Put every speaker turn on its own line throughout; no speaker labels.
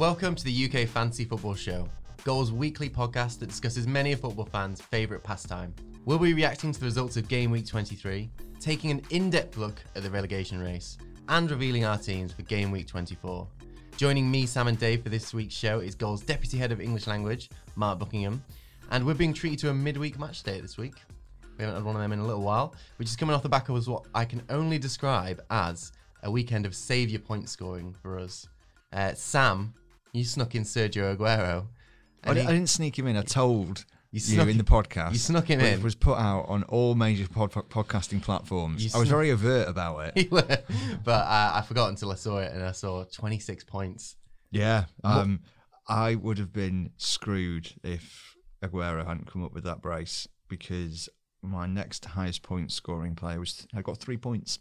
Welcome to the UK Fantasy Football Show, Goal's weekly podcast that discusses many of football fans' favourite pastime. We'll be reacting to the results of Game Week 23, taking an in depth look at the relegation race, and revealing our teams for Game Week 24. Joining me, Sam and Dave, for this week's show is Goal's Deputy Head of English Language, Mark Buckingham, and we're being treated to a midweek match day this week. We haven't had one of them in a little while, which is coming off the back of what I can only describe as a weekend of saviour point scoring for us. Uh, Sam, you snuck in Sergio Aguero.
I, di- I didn't sneak him in. I told
You
you, in the podcast.
you snuck him in.
was put out on all major pod- podcasting platforms.
You
I was
snuck-
very overt about it.
but uh, I forgot until I saw it, and I saw 26 points.
yeah. Um, I would have been screwed if Aguero hadn't come up with that brace because my next highest point scoring player was I got three points,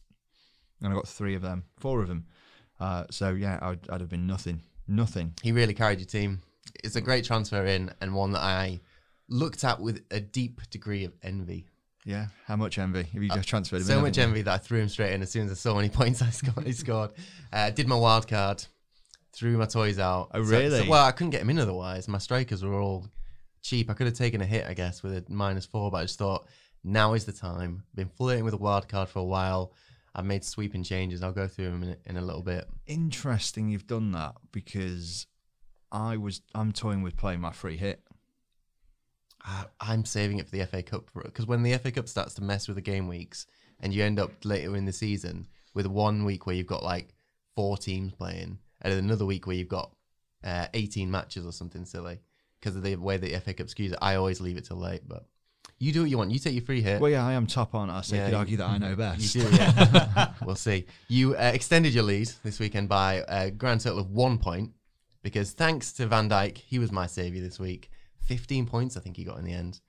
and I got three of them, four of them. Uh, so yeah, I'd, I'd have been nothing, nothing.
He really carried your team. It's a great transfer in, and one that I looked at with a deep degree of envy.
Yeah. How much envy? Have you just transferred him?
Uh, So
in,
much envy that I threw him straight in as soon as I saw how many points I scored. He scored. Uh, did my wild card, threw my toys out.
Oh,
So- so-
really?
well, I couldn't get him in otherwise. My strikers were all cheap. I could have taken a hit, I guess, with a minus four, but I just thought now is the time. Been flirting with a wild card for a while. I've made sweeping changes. I'll go through them in, in a little bit.
interesting you've done that because I was I'm toying with playing my free hit.
I- I'm saving it for the FA Cup because when the FA Cup starts to mess with the game weeks and you end up later in the season with one week where you've got like four teams playing and another week where you've got uh, 18 matches or something silly because of the way the FA Cup skews it, I always leave it till late. But you do what you want. You take your free hit.
Well, yeah, I am top on us. So
Yeah,
you could argue that I know
You
best.
do, yeah. we'll see. You uh, extended your lead this weekend by a grand total of one point because thanks to Van Dijk, he was my saviour this week. 15 points, I think he got in the end.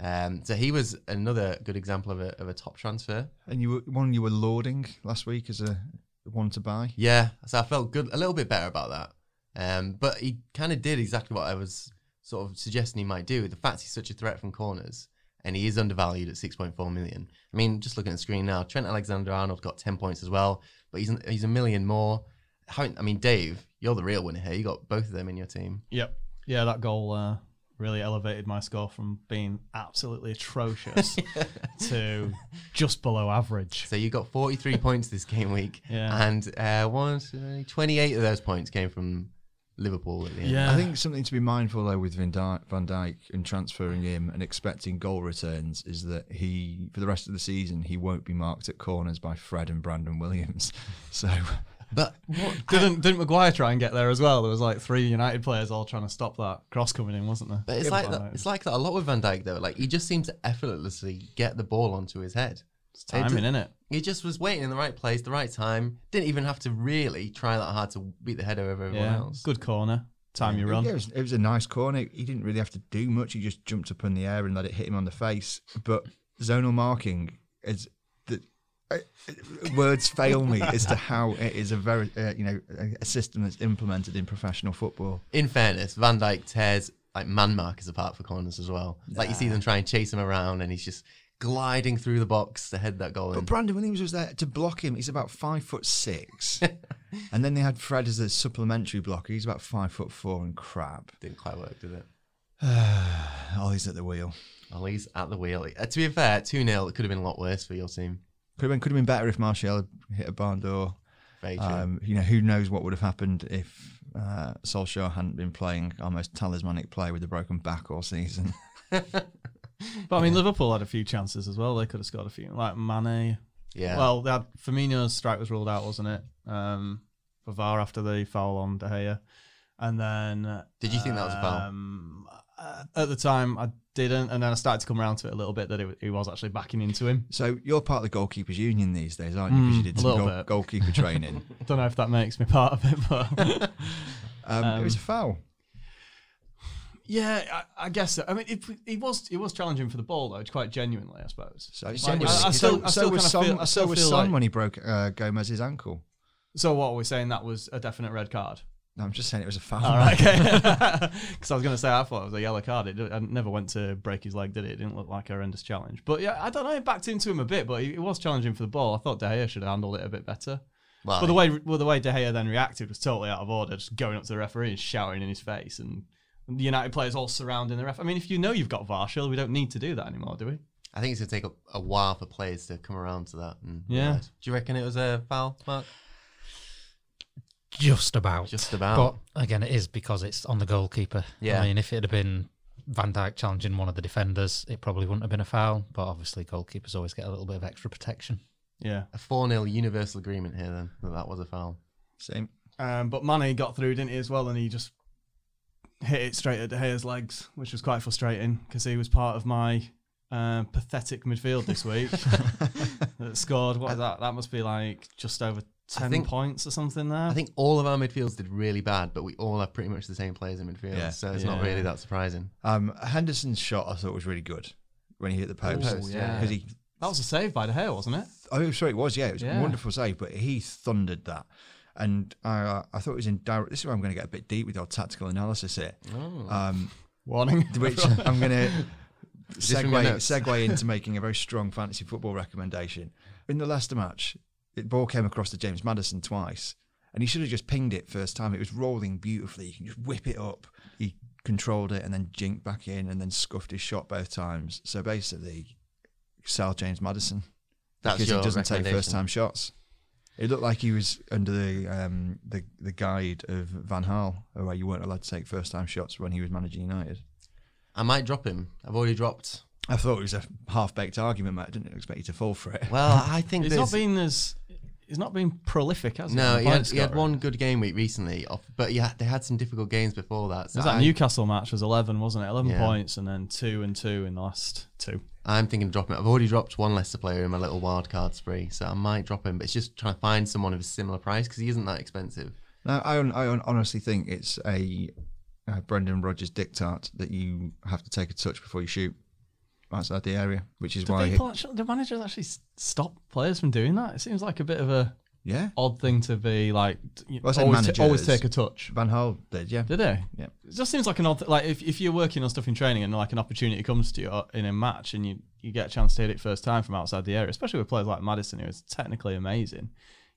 Um, so he was another good example of a, of a top transfer.
And you were one you were lauding last week as a one to buy.
Yeah, so I felt good, a little bit better about that. Um, but he kind of did exactly what I was sort of suggesting he might do. The fact he's such a threat from corners and he is undervalued at 6.4 million. I mean, just looking at the screen now, Trent Alexander-Arnold got 10 points as well, but he's he's a million more. How, I mean, Dave, you're the real winner here. You got both of them in your team.
Yep. Yeah, that goal uh, really elevated my score from being absolutely atrocious to just below average.
So you got 43 points this game week,
Yeah.
and uh, one, 28 of those points came from Liverpool at the end.
Yeah.
I think something to be mindful though with Van Dijk, Van Dijk and transferring him and expecting goal returns is that he for the rest of the season he won't be marked at corners by Fred and Brandon Williams. So
But what,
Didn't didn't Maguire try and get there as well? There was like three United players all trying to stop that cross coming in, wasn't there?
But it's
Yeah,
like
but,
that, it's like that a lot with Van Dijk though. Like he just seems to effortlessly get the ball onto his head.
it's timing, in it?
He just was waiting in the right place, the right time. Didn't even have to really try that hard to beat the head over everyone
Yeah,
else.
good corner. Time you
Yeah,
run.
it, was, it was a nice corner. He didn't really have to do much. He just jumped up in the air and let it hit him on the face. But zonal marking is the uh, words fail me as to how it is a very uh, you know a- a system that's implemented in professional football.
In fairness, Van Dijk tears like man markers apart for corners as well. Like you see them try and chase him around, and he's just gliding through the box to head that goal in.
But Brandon Williams was there to block him. He's about five foot six, and then they had Fred as a supplementary blocker. He's about five foot four and crap.
Didn't quite work, did it?
Ollie's at the wheel.
Ollie's at the wheel. Uh, to be fair, 2 0, it could have been a lot worse for your team.
Could have been could have been better if Martial had hit a barn door.
Very true.
Um, you know, who knows what would have happened if uh, Solskjaer hadn't been playing our most talismanic play with a broken back all season.
But I mean, Liverpool had a few chances as well. They could have scored a few, like Mane.
yeah.
Well, they had Firmino's strike was ruled out, wasn't it? Um, for VAR after the foul on De Gea, and then
Did you think that was a foul?
Um, uh, at the time, I didn't, and then I started to come around to it a little bit that it, he was actually backing into him.
so you're part of the goalkeepers union these days, aren't you? Because you
Mm,
did some goal, goalkeeper training.
I don't know if that makes me part of it, but
Um, it was a foul.
Yeah, I, I guess. So. I mean, it, he was he was challenging for the ball though, quite genuinely, I suppose.
So,
Like,
so
I-
was,
I still- I
so was Son,
feel- I
so
still
was
feel
Son
like-
when he broke uh, Gomez's ankle.
So what are we saying? That was a definite red card.
No, I'm just saying it was a foul.
All right, okay. Because I was going to say I thought it was a yellow card. It, it never went to break his leg, did it? It didn't look like a horrendous challenge. But yeah, I don't know. It backed into him a bit, but he, he was challenging for the ball. I thought De Gea should have handled it a bit better.
Well,
But the way well, the way De Gea then reacted was totally out of order, just going up to the referee and shouting in his face, and the United players all surrounding the ref. I mean, if you know you've got VAR, surely we don't need to do that anymore, do we?
I think it's going to take a, a while for players to come around to that. And
Yeah.
realise. Do you reckon it was a foul, Mark?
Just about.
Just about.
But again, it is because it's on the goalkeeper.
Yeah.
I mean, if it had been Van Dijk challenging one of the defenders, it probably wouldn't have been a foul. But obviously, goalkeepers always get a little bit of extra protection.
Yeah.
A 4 0 universal agreement here, then, that that was a foul.
Same.
Um, but Mane got through, didn't he, as well? And he just hit it straight at De Gea's legs, which was quite frustrating because he was part of my uh, pathetic midfield this week that scored. What was that? That must be like just over 10
think-
points or something there.
I think all of our midfields did really bad, but we all have pretty much the same players in midfield.
Yeah.
So it's not really that surprising.
Um, Henderson's shot I thought was really good when he hit the post.
post, yeah.
Because he,
that was a save by De Gea, wasn't it?
oh, sorry, it was. Yeah, it was
Yeah.
a wonderful save, but he thundered that. And I, I thought it was in direct. This is where I'm going to get a bit deep with our tactical analysis here.
Oh.
Um,
Warning.
which I'm going to
Just from your
segue, segue into making a very strong fantasy football recommendation. In the Leicester match, the ball came across to James Maddison twice, and he should have just pinged it first time. It was rolling beautifully. You can just whip it up. He controlled it and then jinked back in and then scuffed his shot both times. So basically, sell James Maddison
That's
because
your
he doesn't take first time shots. It looked like he was under the um, the the guide of Van Gaal, where you weren't allowed to take first time shots when he was managing United.
I might drop him. I've already dropped.
I thought it was a half baked argument, mate. I didn't expect you to fall for it.
Well, I think
He's
there's-
not been as. He's not been prolific, has he?
No, he had, he had one good game week recently, off, but yeah, they had some difficult games before that. So
Was that
I,
Newcastle match was 11, wasn't it? 11
Yeah.
points and then 2 and 2 in the last two.
I'm thinking of dropping it. I've already dropped one Leicester player in my little wild card spree, so I might drop him. But it's just trying to find someone of a similar price because he isn't that expensive.
No, I, I honestly think it's a, uh Brendan Rodgers dictate that you have to take a touch before you shoot outside the area, which is
Do
why,
people actually, do managers actually stop players from doing that? It seems like a bit of a
yeah,
odd thing to be like.
Well, I say
always, ta- always take a touch.
Van Gaal did, yeah.
Did they?
Yeah.
It just seems like an odd. Th- like if, if you're working on stuff in training and like an opportunity comes to you uh, in a match and you you get a chance to hit it first time from outside the area, especially with players like Maddison who is technically amazing,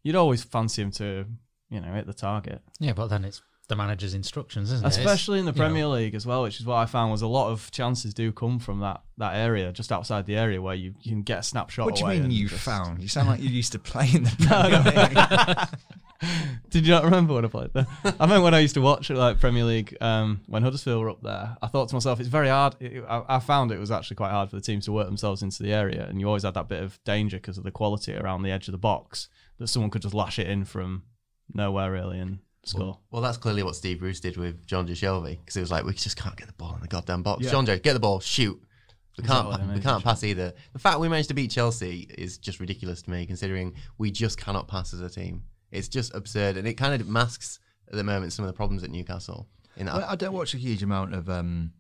you'd always fancy him to you know hit the target.
Yeah, but then it's the manager's instructions, isn't it?
Especially in the
you know,
Premier League as well, which is what I found was a lot of chances do come from that that area, just outside the area where you, you can get a snapshot.
What do you mean you
just-
found? You sound like you used to play in the Premier League.
Did you not remember when I played there? I remember when I used to watch it like Premier League um, when Huddersfield were up there. I thought to myself, it's very hard. It, I, I found it was actually quite hard for the teams to work themselves into the area, and you always had that bit of danger because of the quality around the edge of the box that someone could just lash it in from nowhere really and score.
Well, that's clearly what Steve Bruce did with Jonjo Shelvey because it was like we just can't get the ball in the goddamn box.
Yeah.
Jonjo, get the ball, shoot. We can't.
Exactly,
we can't pass either. The fact we managed to beat Chelsea is just ridiculous to me, considering we just cannot pass as a team. It's just absurd, and it kind of masks at the moment some of the problems at Newcastle. In that,
Well, I don't watch a huge amount of um,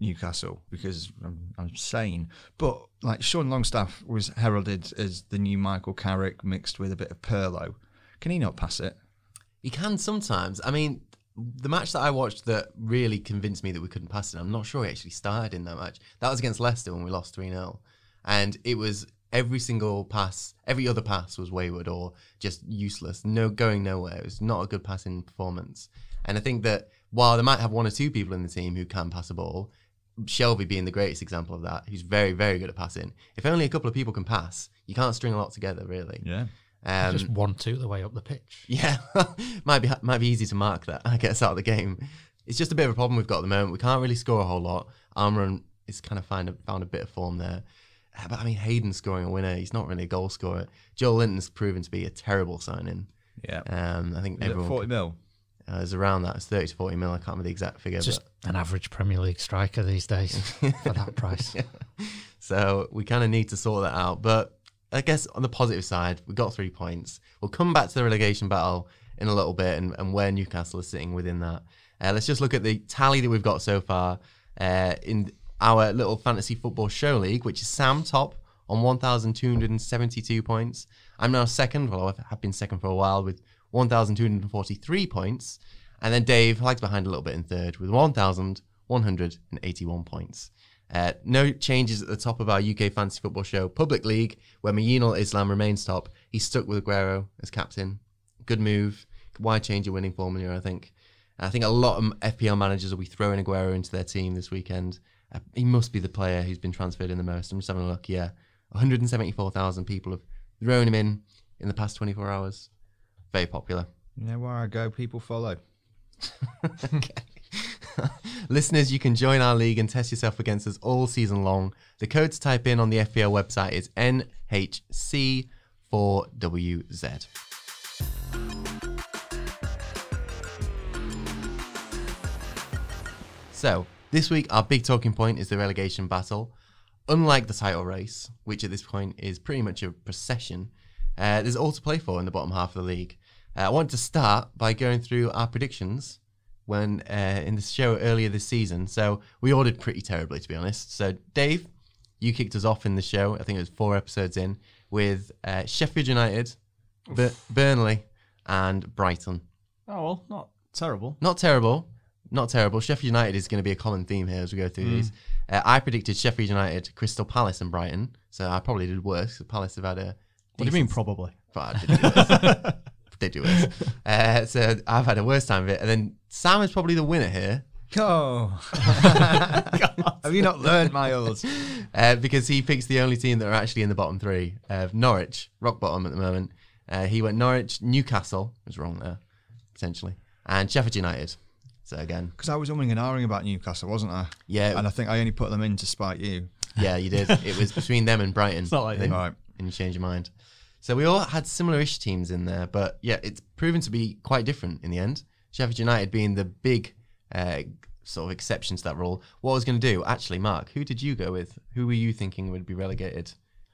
Newcastle because I'm, I'm sane. But like Sean Longstaff was heralded as the new Michael Carrick mixed with a bit of Pirlo. Can he not pass it?
He can sometimes. I mean, the match that I watched that really convinced me that we couldn't pass it, I'm not sure he actually started in that match. That was against Leicester when we lost 3 0. And it was every single pass, every other pass was wayward or just useless, no going nowhere. It was not a good passing performance. And I think that while they might have one or two people in the team who can pass a ball, Shelvey being the greatest example of that, who's very, very good at passing. If only a couple of people can pass, you can't string a lot together, really.
Yeah.
Um,
just one two the way up the pitch.
yeah, might be might be easy to mark that. I guess out of the game. It's just a bit of a problem we've got at the moment. We can't really score a whole lot. Almirón is kind of find a, found a bit of form there. Uh, But I mean, Hayden scoring a winner. He's not really a goal scorer. Joelinton's proven to be a terrible signing.
Yeah.
Um, I think
Is it
everyone
40 mil?
uh, is around that. It's thirty to forty mil. I can't remember the exact figure.
Just
but,
an average Premier League striker these days for that price.
so we kind of need to sort that out. But I guess on the positive side, we got three points. We'll come back to the relegation battle in a little bit and, and where Newcastle is sitting within that. Uh, let's just look at the tally that we've got so far uh, in our little fantasy football show league, which is Sam top on 1,272 points. I'm now second. Well, I have been second for a while with 1,243 points. And then Dave lags behind a little bit in third with 1,181 points. Uh, no changes at the top of our UK Fantasy Football Show Public League, where Mayinal Islam remains top. He's stuck with Aguero as captain. good move. Why change your winning formula? I think. I think a lot of FPL managers will be throwing Aguero into their team this weekend. Uh, he must be the player who's been transferred in the most. I'm just having a look. Yeah, 174,000 people have thrown him in in the past 24 hours. Very popular.
You know where I go, people follow.
Listeners, you can join our league and test yourself against us all season long. The code to type in on the FPL website is NHC4WZ. So, this week our big talking point is the relegation battle. Unlike the title race, which at this point is pretty much a procession, uh, there's all to play for in the bottom half of the league. Uh, I want to start by going through our predictions when uh, in the show earlier this season. So we all did pretty terribly, to be honest. So Dave, you kicked us off in the show. I think it was four episodes in with uh, Sheffield United, Bur- Burnley, and Brighton.
Oh well, not terrible.
Not terrible. Not terrible. Sheffield United is going to be a common theme here as we go through these. Uh, I predicted Sheffield United, Crystal Palace, and Brighton. So I probably did worse. Palace have had a.
What do you mean probably?
but I did do worse. do worse. Uh, so I've had a worse time of it. And then Sam is probably the winner here
Oh. Have you not learned, Miles?
uh, because he picks the only team that are actually in the bottom three. Uh, Norwich, rock bottom at the moment. Uh, he went Norwich, Newcastle, was wrong there, potentially, and Sheffield United. So again,
Because I was umming and ahhing about Newcastle, wasn't I?
yeah,
And I think I only put them in to spite you.
yeah, you did. It was between them and Brighton.
It's not like that.
Right.
and you change your mind. So we all had similar-ish teams in there, but yeah, it's proven to be quite different in the end. Sheffield United being the big uh, sort of exception to that rule. What I was going to do, actually, Mark, who did you go with? Who were you thinking would be relegated?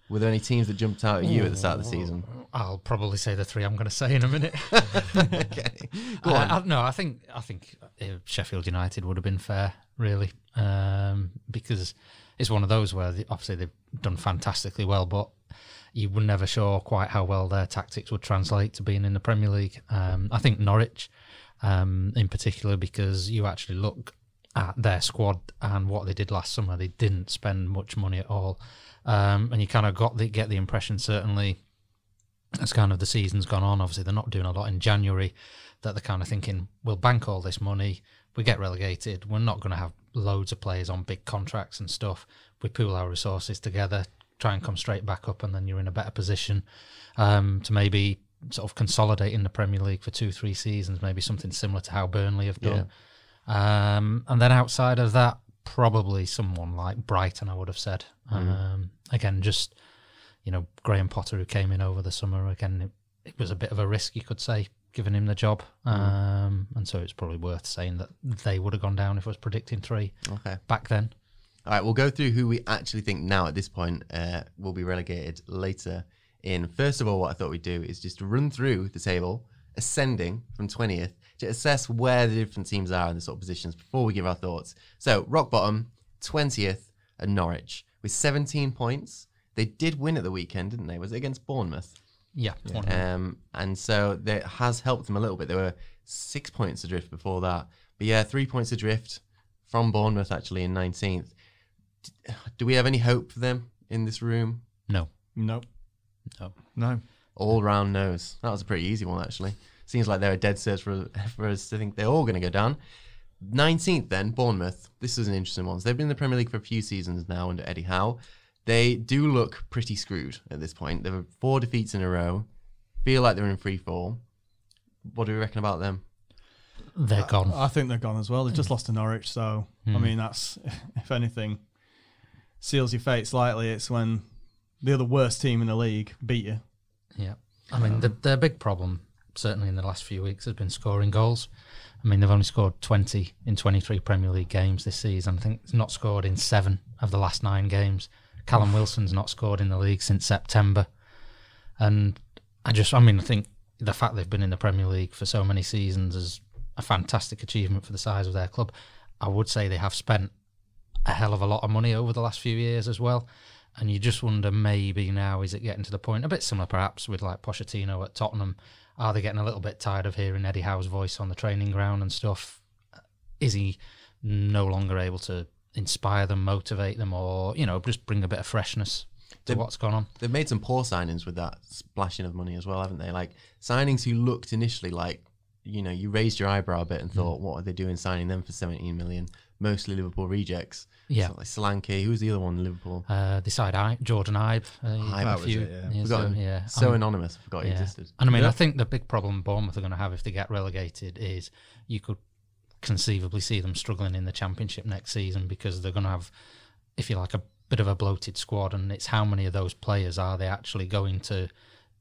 Were there any teams that jumped out at you at the start of the season?
I'll probably say the three I'm going to say in a minute.
okay, go
Uh,
on.
I, no, I think I think uh, Sheffield United would have been fair, really, um, because it's one of those where they, obviously they've done fantastically well, but you were never sure quite how well their tactics would translate to being in the Premier League. Um, I think Norwich, um, in particular, because you actually look at their squad and what they did last summer, they didn't spend much money at all, um, and you kind of got the, get the impression certainly as kind of the season's gone on, obviously they're not doing a lot in January, that they're kind of thinking, we'll bank all this money, we get relegated, we're not going to have loads of players on big contracts and stuff. We pool our resources together, try and come straight back up, and then you're in a better position um, to maybe sort of consolidate in the Premier League for two, three seasons, maybe something similar to how Burnley have done. Um, and then outside of that, probably someone like Brighton, I would have said. Um, again, just you know, Graham Potter, who came in over the summer, again, it, it was a bit of a risk, you could say, giving him the job. Um, and so it's probably worth saying that they would have gone down if I was predicting three
Okay.
back then.
All right, we'll go through who we actually think now at this point uh, will be relegated later. In first of all, what I thought we'd do is just run through the table, ascending from 20th, to assess where the different teams are in the sort of positions before we give our thoughts. So, rock bottom, 20th, at Norwich with 17 points. They did win at the weekend, didn't they? Was it against Bournemouth?
Yeah. one of them.
Um, and so that has helped them a little bit. They were six points adrift before that. But yeah, three points adrift from Bournemouth actually in 19th. D- Do we have any hope for them in this room?
no.
Nope.
No. No.
All round nose. That was a pretty easy one actually. Seems like they're a dead search for, for us to think they're all going to go down. 19th then, Bournemouth. This is an interesting one. So they've been in the Premier League for a few seasons now under Eddie Howe. They do look pretty screwed at this point. They've had four defeats in a row. Feel like they're in free fall. What do we reckon about them?
They're gone.
I think they're gone as well. They've
Hmm.
just lost to Norwich, so I mean that's if anything seals your fate slightly. It's when the other worst team in the league beat you.
Yeah. I mean, the, their big problem, certainly in the last few weeks, has been scoring goals. I mean, they've only scored 20 in 23 Premier League games this season. I think it's not scored in seven of the last nine games. Callum Wilson's not scored in the league since September. And I just, I mean, I think the fact they've been in the Premier League for so many seasons is a fantastic achievement for the size of their club. I would say they have spent a hell of a lot of money over the last few years as well. And you just wonder maybe now is it getting to the point a bit similar perhaps with like Pochettino at Tottenham? Are they getting a little bit tired of hearing Eddie Howe's voice on the training ground and stuff? Is he no longer able to inspire them, motivate them, or you know just bring a bit of freshness to
They-
what's gone on.
They've made some poor signings with that splashing of money as well, haven't they? Like signings who looked initially like, you know, you raised your eyebrow a bit and hmm. thought, what are they doing signing them for 17 million? Mostly Liverpool rejects.
Yeah.
So, like Solanke, who was the other one in Liverpool?
Uh, decide I Jordan Ibe, uh,
Ibe,
was
few
it, yeah.
years
Forgotten.
ago, yeah.
So anonymous, I forgot he
Yeah.
existed.
And I mean,
Yeah.
I think the big problem Bournemouth are going to have if they get relegated is you could conceivably see them struggling in the Championship next season because they're going to have, if you like, a bit of a bloated squad, and it's how many of those players are they actually going to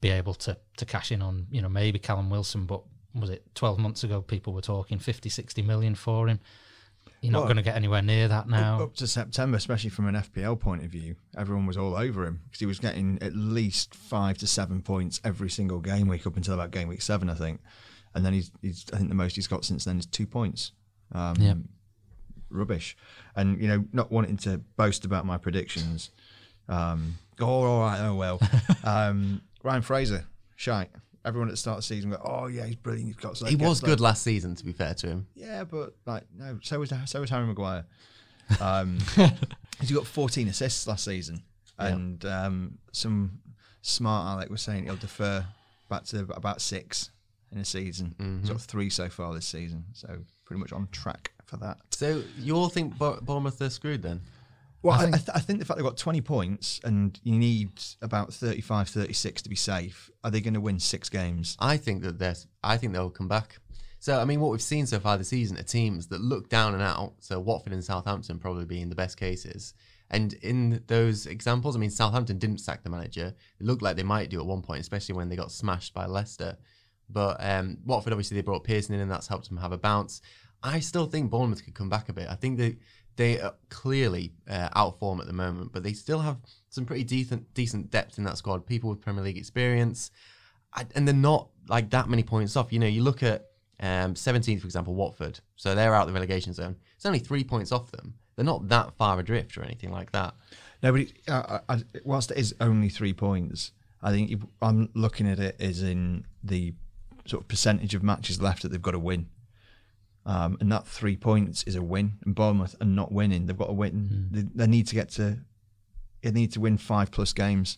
be able to to cash in on? You know, maybe Callum Wilson, but was it 12 months ago people were talking 50, 60 million for him? You're not
Well,
going to get anywhere near that now.
Up to September, especially from an FPL point of view, everyone was all over him because he was getting at least five to seven points every single game week up until about game week seven, I think. And then he's, he's I think the most he's got since then is two points. Um,
Yeah.
Rubbish. And, you know, not wanting to boast about my predictions. Um, oh, all right, oh well. um, Ryan Fraser, shite. Everyone at the start of the season go, oh yeah, he's brilliant. He's got.
So
He
was good last season, to be fair to him.
yeah, but like no, so was so was Harry Maguire. Um, he's got 14 assists last season, and um, some smart Alec was saying he'll defer back to about six in a season. He's got three so far this season, so pretty much on track for that.
So you all think Bournemouth are screwed then?
Well,
I
I, I,
think-
th- I think the fact they've got 20 points and you need about 35, 36 to be safe. Are they going to win six games?
I think that there's. I think they'll come back. So I mean, what we've seen so far this season are teams that look down and out. So Watford and Southampton probably being the best cases. And in those examples, I mean, Southampton didn't sack the manager. It looked like they might do at one point, especially when they got smashed by Leicester. But um, Watford, obviously, they brought Pearson in, and that's helped them have a bounce. I still think Bournemouth could come back a bit. I think they they are clearly uh, out of form at the moment, but they still have some pretty decent decent depth in that squad. People with Premier League experience, and they're not like that many points off. You know, you look at um, 17th, for example, Watford. So they're out the relegation zone. It's only three points off them. They're not that far adrift or anything like that.
No, but it, uh, I, whilst it is only three points, I think you, I'm looking at it as in the sort of percentage of matches left that they've got to win. Um, and that three points is a win. And Bournemouth are not winning. They've got to win. They, they need to get to. They need to win five plus games,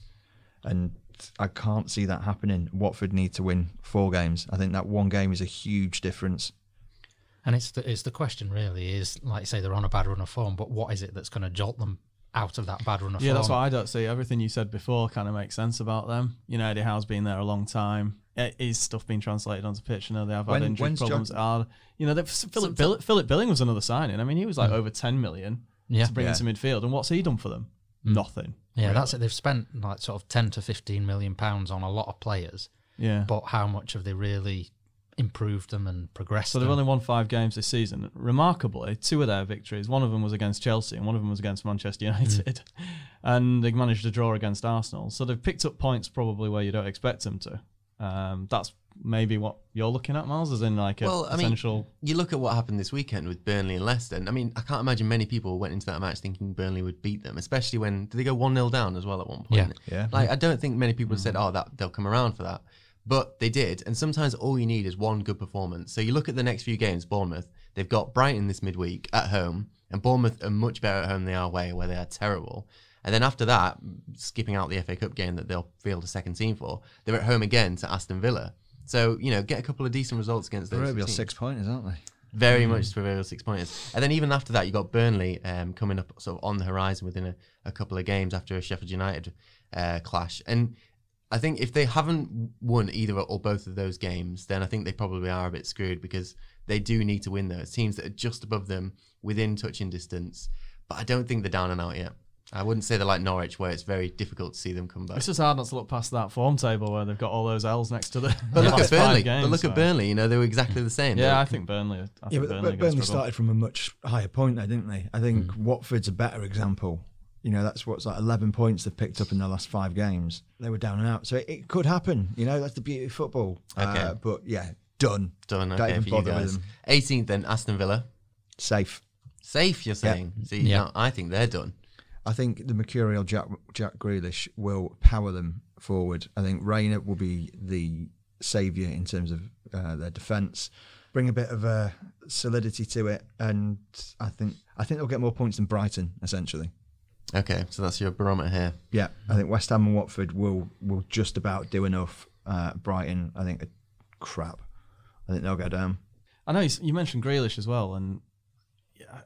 and I can't see that happening. Watford need to win four games. I think that one game is a huge difference.
And it's the, it's the question really is like you say they're on a bad run of form, but what is it that's going to jolt them out of that bad run of
Yeah,
form?
Yeah, that's what I don't see. Everything you said before kind of makes sense about them. You know, Eddie Howe's been there a long time. It is stuff being translated onto pitch. You know, they have had injury problems.
John-
Are you know, they've- Philip Bill, Philip Billing was another signing. I mean, he was like hmm. over ten million
Yeah.
to bring
Yeah.
into midfield, and what's he done for them? Hmm. Nothing.
Yeah, that's it. They've spent like sort of ten to fifteen million pounds on a lot of players,
Yeah.
but how much have they really improved them and progressed?
So they've
them?
only won five games this season. Remarkably, two of their victories, one of them was against Chelsea and one of them was against Manchester hmm. United. And they managed to draw against Arsenal. So they've picked up points probably where you don't expect them to. Um, that's maybe what you're looking at, Miles, as in like a
Well, I mean. You look at what happened this weekend with Burnley and Leicester. And I mean, I can't imagine many people went into that match thinking Burnley would beat them, especially when did they go one 0 down as well at one point?
Yeah.
Yeah.
Like I don't think many people said, "Oh, that they'll come around for that," but they did. And sometimes all you need is one good performance. So you look at the next few games. Bournemouth, they've got Brighton this midweek at home, and Bournemouth are much better at home than they are away, where they are terrible. And then after that, skipping out the FA Cup game that they'll field a second team for, they're at home again to Aston Villa. So you know, get a couple of decent results against those.
Proverbial six pointers, aren't they?
Very much proverbial six pointers. And then even after that, you got Burnley um, coming up sort of on the horizon within a, a couple of games after a Sheffield United uh, clash. And I think if they haven't won either or both of those games, then I think they probably are a bit screwed because they do need to win those teams that are just above them within touching distance. But I don't think they're down and out yet. I wouldn't say they're like Norwich, where it's very difficult to see them come back.
It's just hard not to look past that form table where they've got all those L's next to the.
But look at Burnley.
games,
but look
so-
at Burnley. You know they were exactly the same.
Yeah, I think Burnley. I think
Yeah, but,
Burnley,
but Burnley started from a much higher point there, didn't they? I think Watford's a better example. You know, that's what's like 11 points they've picked up in their last five games. They were down and out. So it, it could happen. You know, that's the beauty of football.
Okay.
Uh, but yeah, done.
done.
Don't even
for
bother with
guys.
them.
18th then Aston Villa.
Safe.
Safe, you're saying? See,
Yeah.
no, I think they're done.
I think the mercurial Jack, Jack Grealish will power them forward. I think Reina will be the saviour in terms of uh, their defence, bring a bit of uh, solidity to it, and I think I think they'll get more points than Brighton essentially.
Okay, so that's your barometer here.
Yeah, I think West Ham and Watford will will just about do enough. Uh, Brighton, I think, crap. I think they'll go down.
I know you you mentioned Grealish as well, and yeah,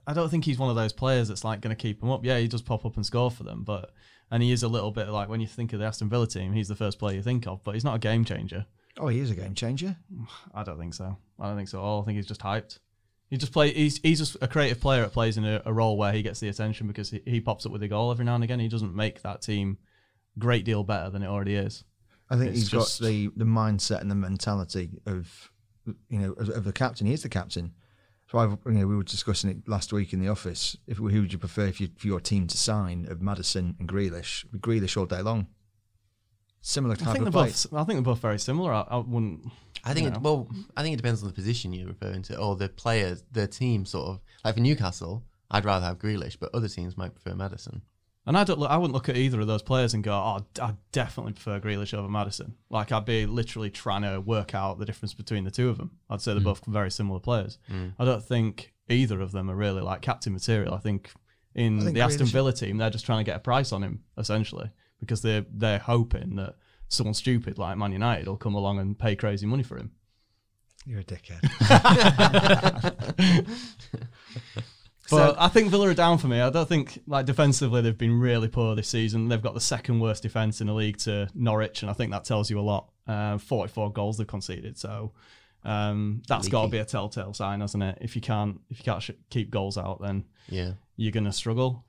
I don't think he's one of those players that's like going to keep them up. Yeah, he does pop up and score for them, but and he is a little bit like when you think of the Aston Villa team, he's the first player you think of, but he's not a game changer.
Oh, he is a game changer.
I don't think so. I don't think so. at all. I think he's just hyped. He just play. He's he's just a creative player that plays in a, a role where he gets the attention because he, he pops up with a goal every now and again. He doesn't make that team great deal better than it already is.
I think
It's
he's
just-
got the, the mindset and the mentality of you know of, of the captain. He is the captain. So I've, you know we were discussing it last week in the office. If who would you prefer if you, for your team to sign of Maddison and Grealish? Grealish all day long. Similar
I
type
think they're
of play.
both. I think they're both very similar. I, I wouldn't.
I think
you
it, well, I think it depends on the position you're referring to, or the players, the team sort of. Like for Newcastle, I'd rather have Grealish, but other teams might prefer Maddison.
And I don't. Look, I wouldn't look at either of those players and go, "Oh, I definitely prefer Grealish over Maddison." Like I'd be literally trying to work out the difference between the two of them. I'd say they're hmm. both very similar players. Hmm. I don't think either of them are really like captain material. I think in
I think
the Aston Villa team, they're just trying to get a price on him essentially because they're they're hoping that someone stupid like Man United will come along and pay crazy money for him.
You're a dickhead.
But I think Villa are down for me. I don't think like defensively they've been really poor this season. They've got the second worst defense in the league to Norwich, and I think that tells you a lot. Uh, Forty-four goals they've conceded, so um, that's got to be a telltale sign, hasn't it? If you can't if you can't sh- keep goals out, then
Yeah.
you're gonna struggle.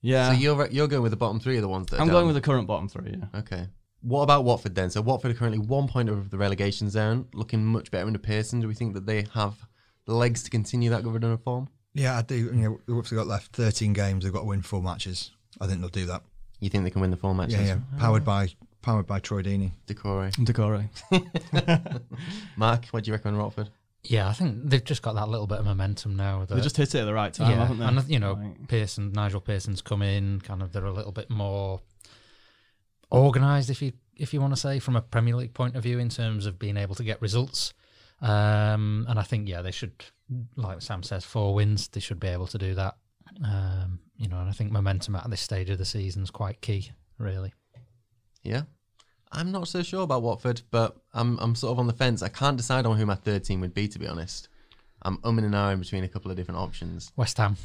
Yeah,
So you're you're going with the bottom three of the ones that
I'm
down.
going with the current bottom three. Yeah,
Okay. What about Watford then? So Watford are currently one point over the relegation zone, looking much better under Pearson. Do we think that they have legs to continue that good run of form?
Yeah, I do. You know, what's they got left? Thirteen games. They've got to win four matches. I think they'll do that.
You think they can win the four matches?
Yeah, yeah. Oh. Powered by powered by Troy Deeney.
Doucouré.
Doucouré.
Mark, what do you reckon on Watford?
Yeah, I think they've just got that little bit of momentum now. That,
They just hit it at the right time,
yeah,
haven't they?
and you know,
Like-
Pearson, Nigel Pearson's come in. Kind of, they're a little bit more organised, if you if you want to say, from a Premier League point of view, in terms of being able to get results. Um, and I think, yeah, they should, like Sam says, four wins. They should be able to do that. Um, you know, and I think momentum at this stage of the season is quite key, really.
Yeah. I'm not so sure about Watford, but I'm I'm sort of on the fence. I can't decide on who my third team would be, to be honest. I'm umming and ahhing between a couple of different options.
West Ham,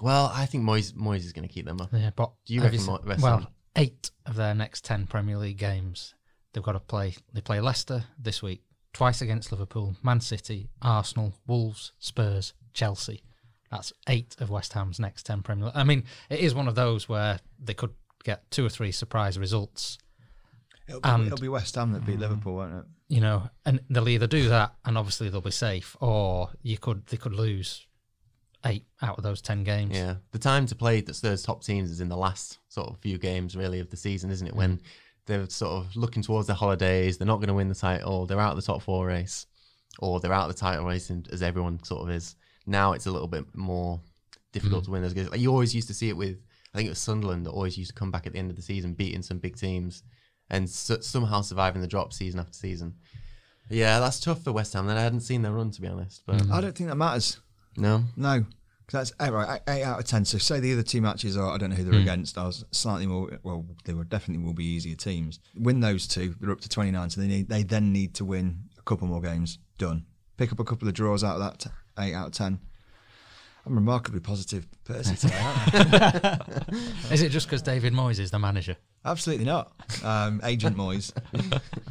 Well, I think Moyes Moyes is going to keep them up.
yeah, but
Do you reckon Mo- West
well,
Ham?
eight of their next ten Premier League games, they've got to play. They play Leicester this week, twice against Liverpool, Man City, Arsenal, Wolves, Spurs, Chelsea. That's eight of West Ham's next ten Premier League. I mean, it is one of those where they could get two or three surprise results.
It'll be,
And-
it'll be West Ham that beat mm. Liverpool, won't it?
You know, and they'll either do that, and obviously they'll be safe, or you could they could lose eight out of those ten games.
Yeah, the time to play the those top teams is in the last sort of few games, really, of the season, isn't it? When mm. They're sort of looking towards their holidays, they're not going to win the title, they're out of the top four race, or they're out of the title race, and- as everyone sort of is. Now it's a little bit more difficult mm-hmm. to win those games. Like you always used to see it with, I think it was Sunderland that always used to come back at the end of the season, beating some big teams, and so, somehow surviving the drop season after season. Yeah, that's tough for West Ham. Then I hadn't seen their run to be honest, but mm-hmm.
I don't think that matters.
no,
No, 'Cause that's oh, eight, right, eight out of ten. So say the other two matches are I don't know who they're hmm. against. I was slightly more well, they were definitely will be easier teams. Win those two, they're up to twenty nine. So they need they then need to win a couple more games. Done. Pick up a couple of draws out of that t- eight out of ten. I'm a remarkably positive person today. aren't I?
Is it just because David Moyes is the manager?
Absolutely not. Um, Agent Moyes.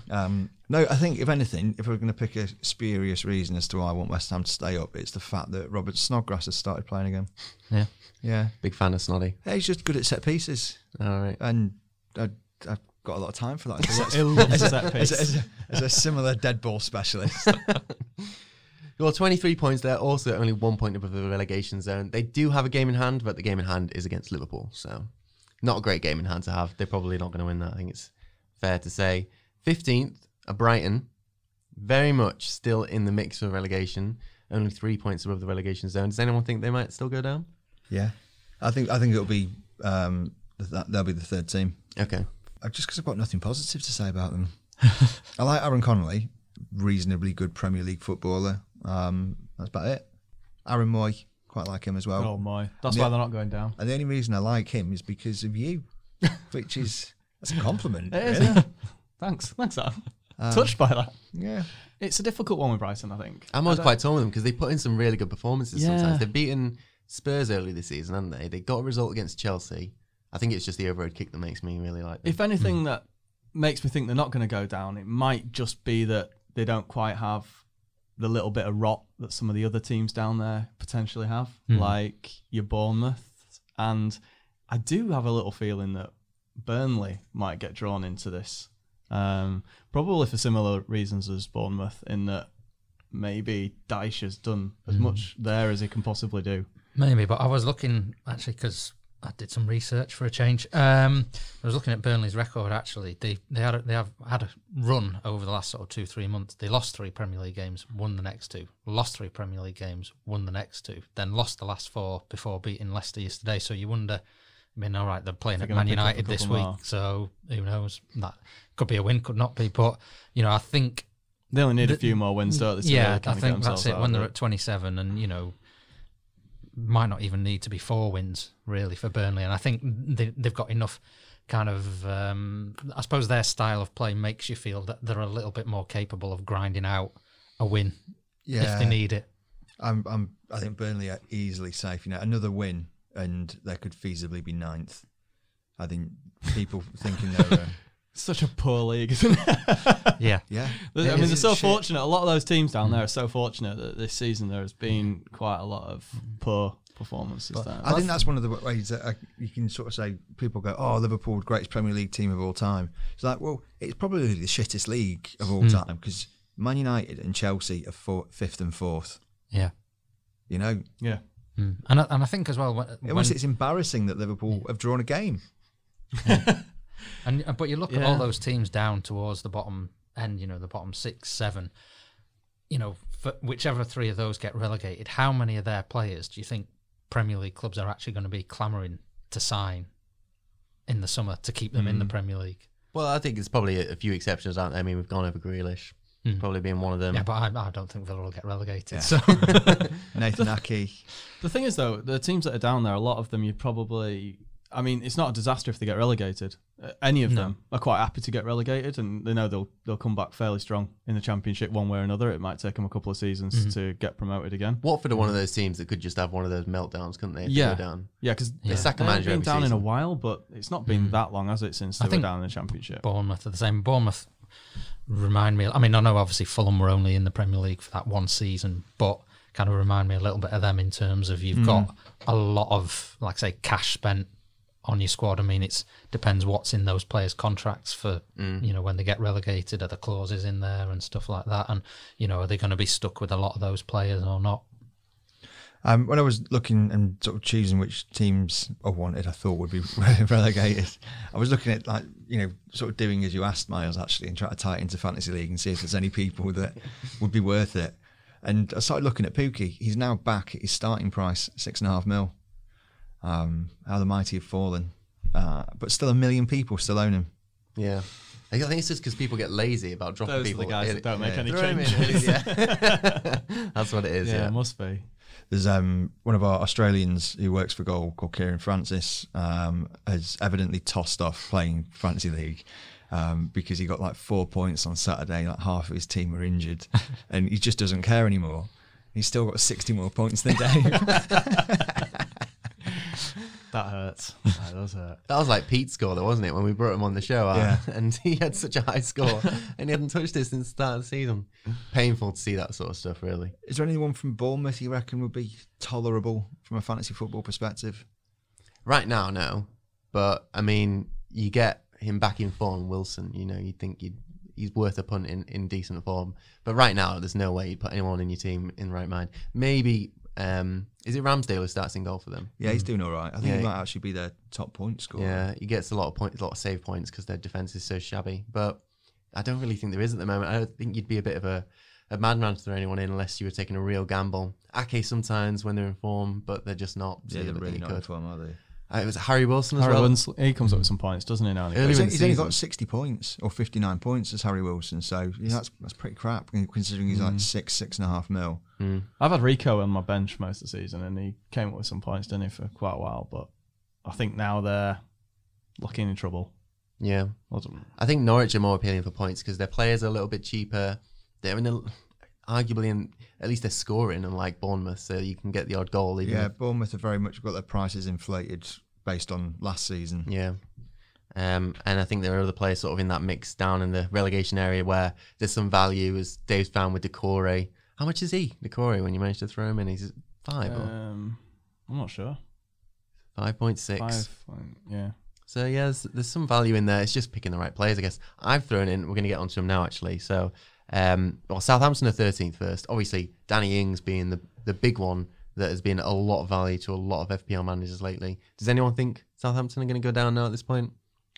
Um, no, I think if anything, if we're going to pick a spurious reason as to why I want West Ham to stay up, it's the fact that Robert Snodgrass has started playing again.
Yeah.
Yeah,
big fan of Snoddy.
Yeah, he's just good at set pieces,
All right.
and I, I've got a lot of time for that. So
He loves a set
as, a, as, a, as a similar dead ball specialist,
Well, 23 points there, also only one point above the relegation zone. They do have a game in hand, but the game in hand is against Liverpool. So, not a great game in hand to have. They're probably not going to win that. I think it's fair to say. 15th, a Brighton, very much still in the mix for relegation, only three points above the relegation zone. Does anyone think they might still go down?
yeah, I think I think it'll be um, that, they'll be the third team.
Okay.
Just because I've got nothing positive to say about them. I like Aaron Connolly, reasonably good Premier League footballer. Um, that's about it. Aaron Mooy, quite like him as well.
Oh my, that's
Yeah.
why they're not going down.
And the only reason I like him is because of you, which is that's a compliment.
It is,
really.
yeah. Thanks, thanks, Sam.
Um,
Touched by that.
Yeah.
It's a difficult one with Brighton, I think.
I'm always quite torn with them because they put in some really good performances
Yeah.
sometimes. They've beaten Spurs early this season, haven't they? They got a result against Chelsea. I think it's just the overhead kick that makes me really like them.
If anything that makes me think they're not going to go down, it might just be that they don't quite have the little bit of rot that some of the other teams down there potentially have, like your Bournemouth. And I do have a little feeling that Burnley might get drawn into this, um, probably for similar reasons as Bournemouth, in that maybe Dyche has done as much there as he can possibly do.
Maybe, but I was looking actually because I did some research for a change. Um, I was looking at Burnley's record. Actually, they they had a, they have had a run over the last sort of two three months. They lost three Premier League games, won the next two. Lost three Premier League games, won the next two. Then lost the last four before beating Leicester yesterday. So you wonder. I mean, all right, they're playing
They're
at Man
pick up a
United this week,
more.
so who knows? That could be a win, could not be. But you know, I think
They only need a few more wins, don't they? to
yeah, I think that's it. When they're at 27, and you know, might not even need to be four wins really for Burnley. And I think they, they've got enough kind of. Um, I suppose their style of play makes you feel that they're a little bit more capable of grinding out a win
Yeah.
if they need it.
I'm, I'm, I think Burnley are easily safe. You know, another win and they could feasibly be ninth. I think people thinking they're, uh,
Such a poor league, isn't it?
Yeah,
yeah.
I
It
mean, they're so
shit.
fortunate. A lot of those teams down mm. there are so fortunate that this season there has been quite a lot of mm. poor performances. there.
I think that's one of the ways that I, you can sort of say people go, "Oh, Liverpool, greatest Premier League team of all time." It's like, well, it's probably the shittest league of all mm. time because Man United and Chelsea are four, fifth and fourth.
yeah.
You know,
yeah.
Mm. And I, and I think as well when,
almost
when-
it's embarrassing that Liverpool have drawn a game.
And uh, but you look at all those teams down towards the bottom end, you know, the bottom six, seven. You know, for whichever three of those get relegated, how many of their players do you think Premier League clubs are actually going to be clamouring to sign in the summer to keep them in the Premier League?
Well, I think it's probably a, a few exceptions, aren't there? I mean, we've gone over Grealish, probably being one of them.
Yeah, but I, I don't think Villa will all get relegated.
Yeah.
So
Nathan Aké,
The thing is, though, the teams that are down there, a lot of them, you probably. I mean, it's not a disaster if they get relegated. Uh, any of
No.
them are quite happy to get relegated, and they know they'll they'll come back fairly strong in the championship one way or another. It might take them a couple of seasons
Mm-hmm.
to get promoted again.
Watford are one of those teams that could just have one of those meltdowns, couldn't they? if they
Yeah.
go down.
Yeah, because
Yeah.
sack a
they haven't
manager
been
every
down in a while, but it's not been that long, has it, since
Mm. I
they were down in the championship?
Bournemouth are the same. Bournemouth remind me. I mean, I know obviously Fulham were only in the Premier League for that one season, but kind of remind me a little bit of them in terms of you've got a lot of, like say, cash spent on your squad. I mean, it's depends what's in those players' contracts for you know when they get relegated. Are the clauses in there and stuff like that? And you know, are they going to be stuck with a lot of those players or not?
um, when I was looking and sort of choosing which teams I wanted, I thought would be relegated. I was looking at like you know, sort of doing as you asked, Miles, actually, and trying to tie it into fantasy league and see if there's any people that would be worth it. And I started looking at Pukki. He's now back at his starting price, six and a half mil. Um, how the mighty have fallen, uh, but still a million people still own him.
Yeah. I think it's just because people get lazy about dropping
Those are
people.
the guys
in-
that don't make
yeah.
any
Throw 'em in,
changes.
yeah. That's what it is.
yeah,
Yeah.
it must be.
There's um, one of our Australians who works for Goal called Kieran Francis um, has evidently tossed off playing fantasy league um, because he got like four points on Saturday. Like half of his team were injured, and he just doesn't care anymore. He's still got 60 more points than Dave.
That hurts. That does hurt.
That was like Pete's score, though, wasn't it? When we brought him on the show, uh,
Yeah.
and he had such a high score, and he hadn't touched it since the start of the season. Painful to see that sort of stuff, really.
Is there anyone from Bournemouth you reckon would be tolerable from a fantasy football perspective?
Right now, no, but I mean, you get him back in form, Wilson. You know, you think you'd, he's worth a punt in, in decent form, but right now, there's no way you'd put anyone in your team in right mind. Maybe um, is it Ramsdale who starts in goal for them?
Yeah, he's doing all right. I think
Yeah.
he might actually be their top point scorer.
Yeah, he gets a lot of points, a lot of save points because their defense is so shabby. But I don't really think there is at the moment. I don't think you'd be a bit of a, a madman to throw anyone in unless you were taking a real gamble. Ake sometimes when they're in form, but they're just not. so
Yeah,
you
they're
look
really
like
not
you
in
could.
form, are they?
Uh, it was Harry Wilson as
Harry
well.
Wilson, he comes up with some points, doesn't he? Now and
Earlier
again?
He's, he's only got 60 points or 59 points as Harry Wilson. So yeah, that's that's pretty crap considering he's
Mm.
like six, six and a half mil.
I've had Rico on my bench most of the season, and he came up with some points, didn't he, for quite a while. But I think now they're looking in trouble.
Yeah.
Wasn't-
I think Norwich are more appealing for points because their players are a little bit cheaper. They're in a, arguably in at least they're scoring, unlike Bournemouth, so you can get the odd goal. Even
Yeah,
if-
Bournemouth have very much got their prices inflated based on last season.
yeah. Um, and I think there are other players sort of in that mix down in the relegation area where there's some value, as Dave's found with Doucouré. How much is he, Doucouré, when you managed to throw him in? He's five or
Um, I'm not sure.
five point six.
Five, point- yeah.
So yeah, there's, there's some value in there. It's just picking the right players, I guess. I've thrown in. We're going to get onto them now, actually. So, um, well, Southampton are 13th first. Obviously, Danny Ings being the the big one that has been a lot of value to a lot of FPL managers lately. Does anyone think Southampton are going to go down now at this point?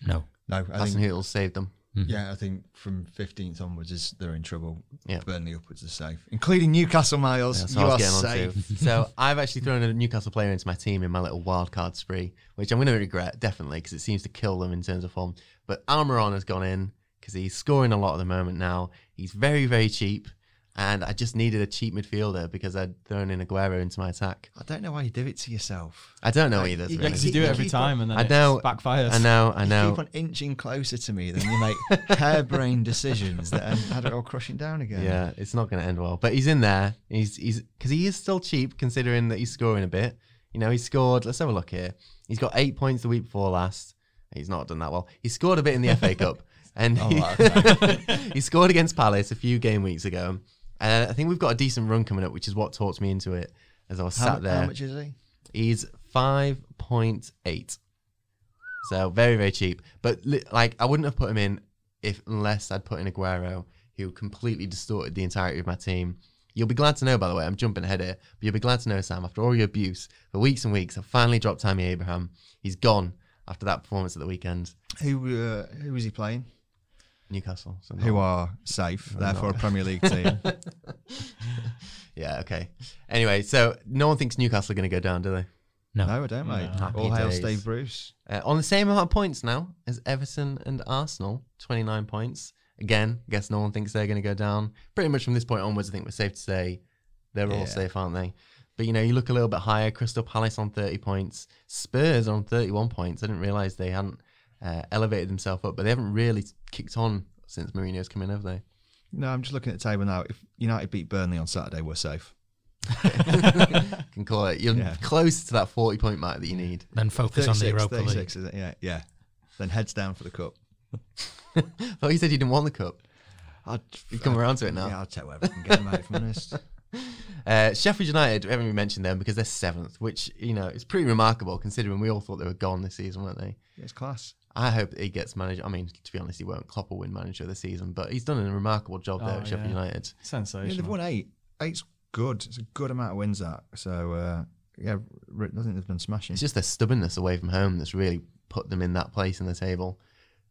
No.
No, I
Hassan
think,
Hüttel saved them.
yeah, I think from 15th onwards is they're in trouble.
Yeah.
Burnley upwards are safe, including Newcastle Miles.
That's
you are safe.
so I've actually thrown a Newcastle player into my team in my little wild card spree, which I'm going to regret definitely because it seems to kill them in terms of form. But Almirón has gone in because he's scoring a lot at the moment now. He's very very cheap, and I just needed a cheap midfielder because I'd thrown in Aguero into my attack.
I don't know why you do it to yourself.
I don't know either. to
you-
be
Yeah,
Yeah,
honest.
you do it every time,
on-
and then
I
it backfires.
I know, I
You
know.
keep on inching closer to me, then you make harebrained decisions that had it all crushing down again.
Yeah, it's not going to end well. But he's in there. He's he's because he is still cheap considering that he's scoring a bit. You know, he scored. Let's have a look here. He's got eight points the week before last. He's not done that well. He scored a bit in the FA Cup, and
Oh,
he, he scored against Palace a few game weeks ago. And I think we've got a decent run coming up, which is what talked me into it as I was
How,
sat there.
how much is he?
He's five point eight, so very very cheap. But li- like I wouldn't have put him in if unless I'd put in Aguero, who completely distorted the entirety of my team. You'll be glad to know, by the way, I'm jumping ahead here, but you'll be glad to know, Sam, after all your abuse for weeks and weeks, I've finally dropped Tammy Abraham. He's gone after that performance at the weekend.
Who uh, who is he playing?
Newcastle. So
Who are safe, therefore
not.
a Premier League team.
yeah, okay. Anyway, so no one thinks Newcastle are going to go down, do they?
No.
no, I don't, mate.
No.
Happy
All hail
days.
Steve Bruce.
Uh, on the same amount of points now as Everton and Arsenal, 29 points. Again, I guess no one thinks they're going to go down. Pretty much from this point onwards, I think we're safe to say they're all safe, aren't they? But you know, you look a little bit higher. Crystal Palace on 30 points, Spurs on 31 points. I didn't realize they hadn't uh, elevated themselves up, but they haven't really kicked on since Mourinho's come in, have they?
No, I'm just looking at the table now. If United beat Burnley on Saturday, we're safe.
Can call it. You're
Yeah.
close to that 40 point mark that you need.
Then focus on the
36,
Europa League.
is it? Yeah, yeah. Then heads down for the cup.
thought you said you didn't want the cup.
I'd,
You've come around to it now.
Yeah, I'll take whatever I can get, mate, if I'm honest.
Uh, Sheffield United, we haven't even mentioned them because they're seventh, which you know is pretty remarkable considering we all thought they were gone this season, weren't they?
It's class.
I hope he gets manager. I mean, to be honest, he won't. Klopp will win manager of the season, but he's done a remarkable job there
Oh,
at Sheffield
yeah.
United.
Yeah,
Sensational.
they've won eight. Eight's good. It's a good amount of wins, that. So, uh, yeah, I think they've been smashing.
It's just their stubbornness away from home that's really put them in that place in the table.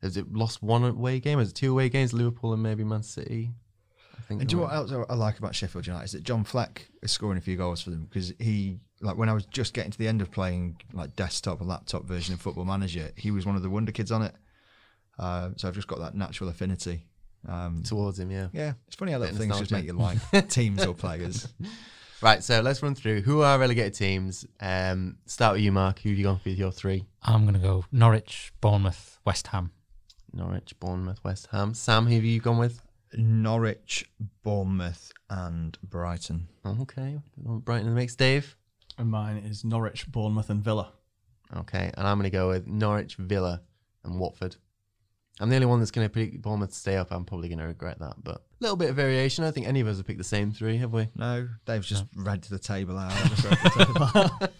Has it lost one away game? Is it two away games? Liverpool and maybe Man City. I think.
And do you know what else I like about Sheffield United is that John Fleck is scoring a few goals for them because he, like, when I was just getting to the end of playing like desktop or laptop version of Football Manager, he was one of the wonder kids on it. Uh, so I've just got that natural affinity. Um,
towards him, yeah.
yeah, it's funny how little things just make you like teams or players.
Right, so let's run through who are relegated teams. Um, start with you, Mark. Who have you gone for with your three?
I'm going to go Norwich, Bournemouth, West Ham.
Norwich, Bournemouth, West Ham. Sam, who have you gone with?
Norwich, Bournemouth, and Brighton.
Okay, Brighton in the mix. Dave.
And mine is Norwich, Bournemouth, and Villa.
Okay, and I'm going to go with Norwich, Villa, and Watford. I'm the only one that's going to pick Bournemouth to stay up. I'm probably going to regret that, but a little bit of variation. I don't think any of us have picked the same three, have we?
No, Dave's just read the table out. I just read the table.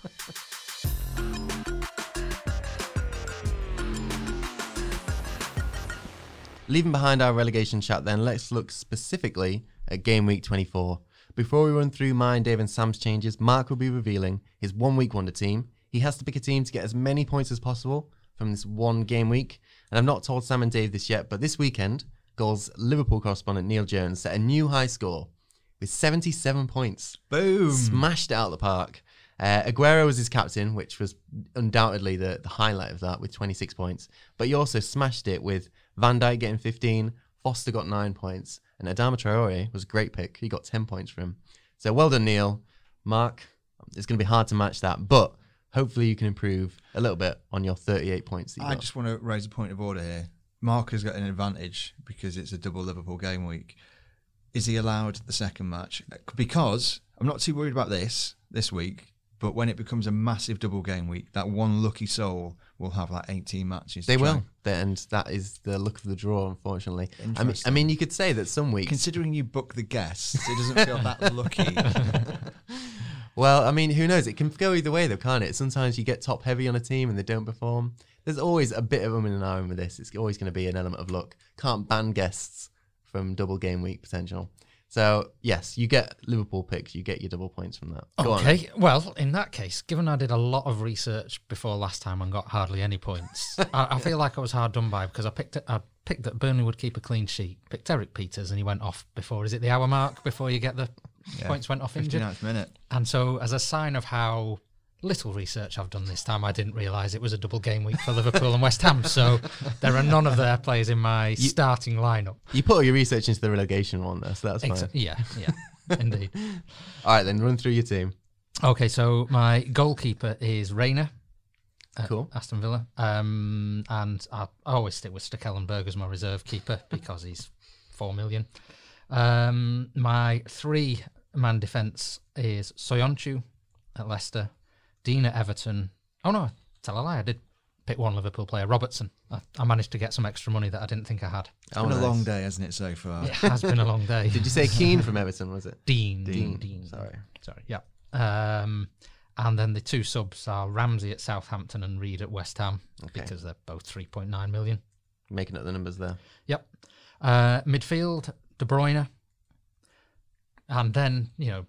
Leaving behind our relegation chat, then let's look specifically at game week 24. Before we run through mine, Dave, and Sam's changes, Mark will be revealing his one week wonder team. He has to pick a team to get as many points as possible from this one game week. And I've not told Sam and Dave this yet, but this weekend, Goals Liverpool correspondent Neil Jones set a new high score with 77 points.
Boom.
Smashed it out of the park. Uh, Aguero was his captain, which was undoubtedly the, the highlight of that with 26 points. But he also smashed it with Van Dijk getting 15, Foster got nine points, and Adama Traore was a great pick. He got 10 points for him. So well done, Neil. Mark, it's going to be hard to match that, but hopefully you can improve a little bit on your 38 points. That you
I
got.
just want to raise a point of order here. Mark has got an advantage because it's a double Liverpool game week. Is he allowed the second match? Because I'm not too worried about this this week, but when it becomes a massive double game week, that one lucky soul will have like 18 matches.
They will, and that is the look of the draw, unfortunately. I mean, I mean, you could say that some weeks
Considering you book the guests, it doesn't feel that lucky.
Well, I mean, who knows? It can go either way, though, can't it? Sometimes you get top heavy on a team and they don't perform. There's always a bit of them in an iron with this. It's always going to be an element of luck. Can't ban guests from double game week potential. So yes, you get Liverpool picks. You get your double points from that. Go on.
Okay, well, in that case, given I did a lot of research before last time and got hardly any points, I, I feel like I was hard done by because I picked it, I picked that Burnley would keep a clean sheet. Picked Erik Pieters and he went off before. Is it the hour mark before you get the points went off injured?
59th minute.
And so, as a sign of how little research I've done this time, I didn't realise it was a double game week for Liverpool and West Ham. So there are none of their players in my starting lineup.
You put all your research into the relegation one, though, so that's fine.
Exa- yeah, yeah, indeed.
All right, then run through your team.
Okay, so my goalkeeper is Reina.
Cool.
Aston Villa. Um, and I, I always stick with Stekelenburg as my reserve keeper because he's four million. Um, my three man defence is Söyüncü at Leicester, Digne at Everton. Oh no, tell a lie, I did pick one Liverpool player, Robertson. I, I managed to get some extra money that I didn't think I had.
It's
Oh,
been
nice.
a long day, hasn't it, so far?
It has been a long day.
Did you say Keane from Everton? Was it?
Digne,
Digne,
Digne, Digne.
sorry.
sorry, yeah. Um, and then the two subs are Ramsay at Southampton and Reid at West Ham
Okay.
because they're both 3.9 million.
Making up the numbers there.
Yep. Uh, midfield, De Bruyne. And then, you know,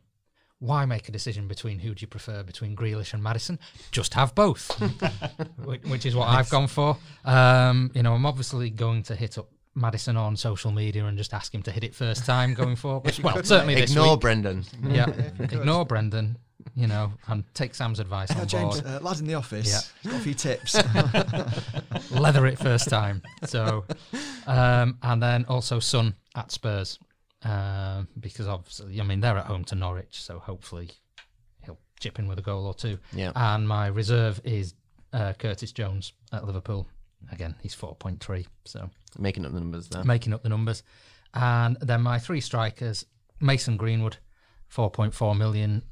why make a decision between who do you prefer between Grealish and Maddison? Just have both, which, which is what I've gone for. Um, you know, I'm obviously going to hit up Maddison on social media and just ask him to hit it first time going forward. Well, certainly this
Ignore
week.
Brendan.
Yeah, ignore Brendan, you know, and take Sam's advice
Now,
on
James,
board.
uh, lad in the office,
Yeah.
he's got a few tips.
leather it first time. So, um, and then also Son at Spurs, um, because obviously, I mean, they're at home to Norwich, so hopefully he'll chip in with a goal or two.
Yeah.
And my reserve is uh, Curtis Jones at Liverpool. Again, he's 4.3, so
Making up the numbers there.
making up the numbers. And then my three strikers, Mason Greenwood, 4.4 million,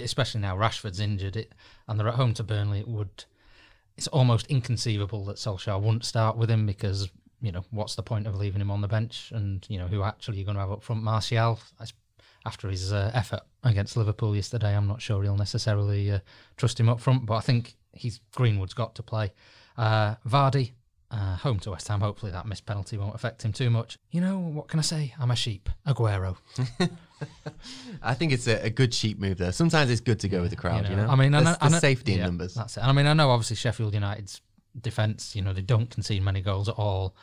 especially now Rashford's injured it, and they're at home to Burnley. It would, it's almost inconceivable that Solskjaer wouldn't start with him because, you know, what's the point of leaving him on the bench? And, you know, who actually you're going to have up front? Martial, after his uh, effort against Liverpool yesterday, I'm not sure he'll necessarily uh, trust him up front, but I think he's Greenwood's got to play. Uh, Vardy, uh, home to West Ham. Hopefully that missed penalty won't affect him too much. You know, what can I say? I'm a sheep. Aguero.
I think it's a, a good sheep move there. Sometimes it's good to go with the crowd, you know?
I mean, I know,
There's-
I know-
safety in numbers.
That's it. And I mean, I know obviously Sheffield United's defence, you know, they don't concede many goals at all.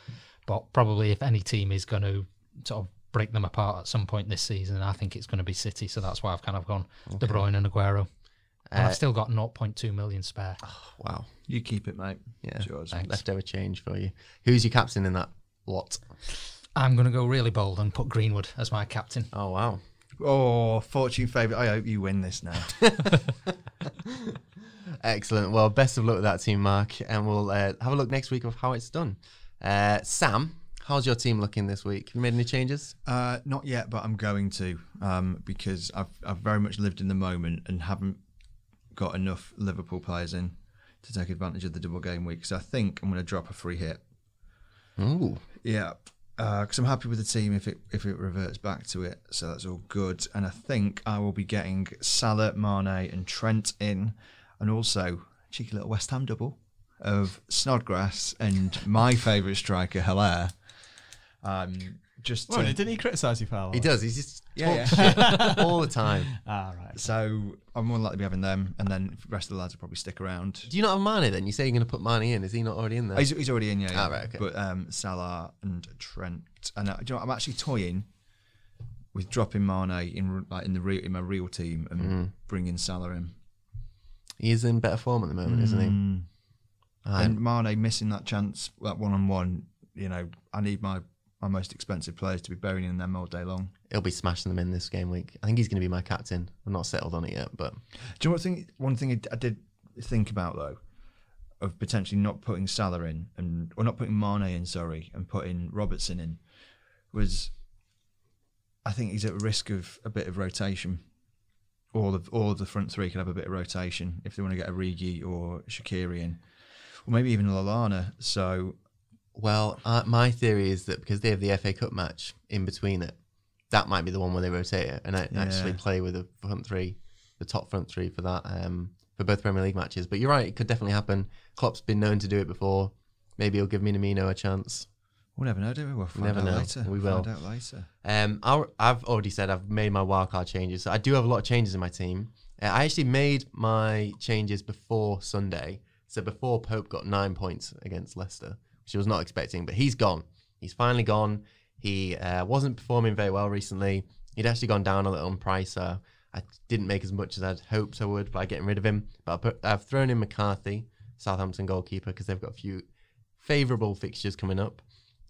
But probably if any team is going to sort of break them apart at some point this season, I think it's going to be City. So that's why I've kind of gone De Bruyne and Aguero. And
Uh,
I've still got 0.2 million spare.
Wow.
you keep it, mate.
Yeah.
It's yours.
Thanks.
Leftover change for you. Who's your captain in that lot?
I'm going to go really bold and put Greenwood as my captain.
Oh, wow.
Oh, fortune favourite. I hope you win this now.
Excellent. Well, best of luck with that team, Mark. And we'll uh, have a look next week of how it's done. Uh, Sam, how's your team looking this week? Have you made any changes?
Uh, not yet, but I'm going to um, because I've I've very much lived in the moment and haven't got enough Liverpool players in to take advantage of the double game week. So I think I'm going to drop a free hit.
Ooh.
Yeah, because I'm happy with the team if it if it reverts back to it. So that's all good. And I think I will be getting Salah, Mane, and Trent in, and also cheeky little West Ham double of Snodgrass and my favourite striker Haller. Um, just
Well,
to,
didn't he criticise you, for pal?
He does. He's just
Yeah,
talk shit all the time.
Ah, right.
So I'm more likely to be having them, and then the rest of the lads will probably stick around.
Do you not have Mane then? You say you're going to put Mane in. Is he not already in there?
He's, he's already in, yeah. yeah.
Ah, right, okay.
But um, Salah and Trent, and uh, do you know, what, I'm actually toying with dropping Mane in like in the real, in my real team and
Mm.
bringing Salah in.
He is in better form at the moment, isn't he?
Mm. And Mane missing that chance, that one on one. You know, I need my my most expensive players to be burying in them all day long.
he'll be smashing them in this game week. I think he's going to be my captain. I'm not settled on it yet, but
Do you know what thing? One thing I did think about though, of potentially not putting Salah in and or not putting Mane in, sorry, and putting Robertson in, was I think he's at risk of a bit of rotation. All of all of the front three could have a bit of rotation if they want to get a Rigi or Shaqiri in, or maybe even Lallana. So
Well, uh, my theory is that because they have the FA Cup match in between it, that might be the one where they rotate it and a- actually play with the front three, the top front three for that um, for both Premier League matches. But you're right; it could definitely happen. Klopp's been known to do it before. Maybe he'll give Minamino a chance.
We'll never know, do we? We'll find
never
out
know.
later.
We will.
Find out later.
Um, I'll, I've already said I've made my wildcard changes. So I do have a lot of changes in my team. Uh, I actually made my changes before Sunday. So before Pope got nine points against Leicester, which I was not expecting, but he's gone. He's finally gone. He uh, wasn't performing very well recently. He'd actually gone down a little on price. So I didn't make as much as I'd hoped I would by getting rid of him. But I put, I've thrown in McCarthy, Southampton goalkeeper, because they've got a few favourable fixtures coming up.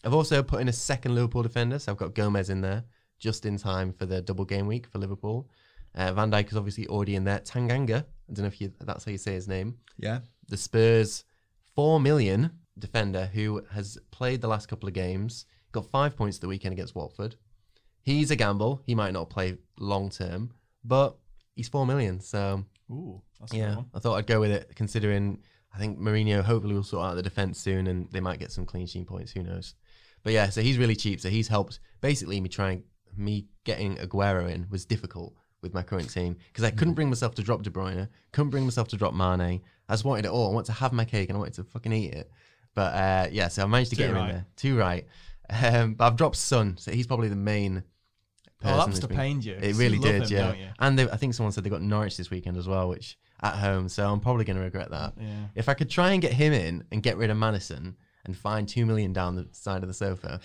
I've also put in a second Liverpool defender, so I've got Gomez in there just in time for the double game week for Liverpool. Uh, Van Dijk is obviously already in there. Tanganga, I don't know if you, that's how you say his name.
Yeah.
The Spurs, four million defender who has played the last couple of games, got five points the weekend against Watford. He's a gamble. He might not play long term, but he's four million. So
Ooh, that's
yeah. I thought I'd go with it, considering I think Mourinho hopefully will sort out the defense soon, and they might get some clean sheet points. Who knows? But yeah, so he's really cheap. So he's helped basically me trying me getting Aguero in was difficult with my current team because I couldn't bring myself to drop De Bruyne, couldn't bring myself to drop Mane. I just wanted it all. I want to have my cake and I wanted to fucking eat it. But uh, yeah, so I managed to
Too
get him
right.
in there. Too right. Um, but I've dropped Son, so he's probably the main.
Oh,
person
must
that's been-
pained you.
It really
you
did,
him,
yeah. And they, I think someone said they got Norwich this weekend as well, which at home. So I'm probably going to regret that.
Yeah.
If I could try and get him in and get rid of Maddison and find two million down the side of the sofa,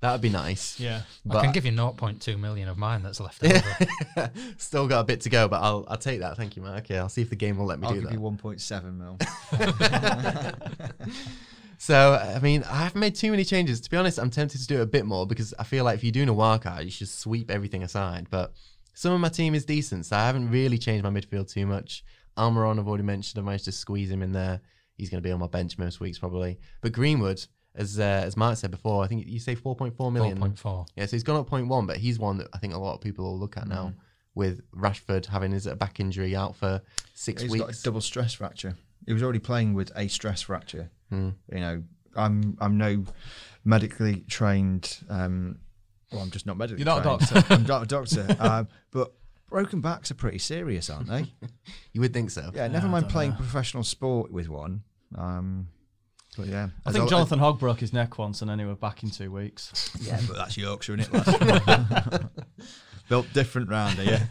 that would be nice.
Yeah.
But
I can give you 0.2 million of mine that's left over.
still got a bit to go, but I'll I'll take that. Thank you, Mark. Yeah, I'll see if the game will let me
I'll
do
give
that.
you 1.7 mil.
So I mean, I haven't made too many changes. To be honest, I'm tempted to do it a bit more because I feel like if you're doing a wildcard, you should sweep everything aside. But some of my team is decent, so I haven't really changed my midfield too much. Almirón, I've already mentioned. I managed to squeeze him in there. He's going to be on my bench most weeks probably. But Greenwood, as uh, as Mark said before, I think you say 4.4 million.
4.4.
Yeah, so he's gone up 0.1, but he's one that I think a lot of people will look at now. With Rashford having his back injury out for six
He's
weeks.
got a double stress fracture. He was already playing with a stress fracture.
Hmm.
You know, I'm I'm no medically trained. Um, well, I'm just not medically.
You're not a doctor.
I'm not a doctor. um, but broken backs are pretty serious, aren't they?
you would think so.
Yeah. Never mind playing professional sport with one. Um, but yeah,
I
As
think
al-
Jonathan Hogg broke his neck once, and then he was back in two weeks.
Yeah, but that's Yorkshire, isn't it? Built different round here.